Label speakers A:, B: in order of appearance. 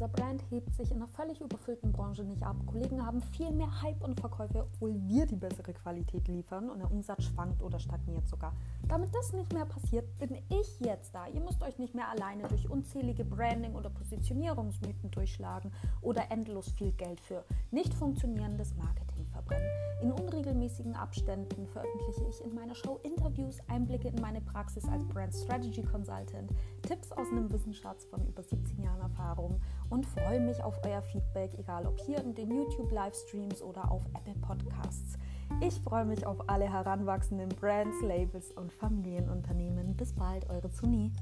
A: unser Brand hebt sich in einer völlig überfüllten Branche nicht ab. Kollegen haben viel mehr Hype und Verkäufe, obwohl wir die bessere Qualität liefern und der Umsatz schwankt oder stagniert sogar. Damit das nicht mehr passiert, bin ich jetzt da. Ihr müsst euch nicht mehr alleine durch unzählige Branding- oder Positionierungsmythen durchschlagen oder endlos viel Geld für nicht funktionierendes Marketing verbrennen. In unregelmäßigen Abständen veröffentliche ich in meiner Show Interviews, Einblicke in meine Praxis als Brand Strategy Consultant, Tipps aus einem Wissensschatz von über 17 Jahren Erfahrung und freue mich auf euer Feedback, egal ob hier in den YouTube-Livestreams oder auf Apple Podcasts. Ich freue mich auf alle heranwachsenden Brands, Labels und Familienunternehmen. Bis bald, eure Zuni.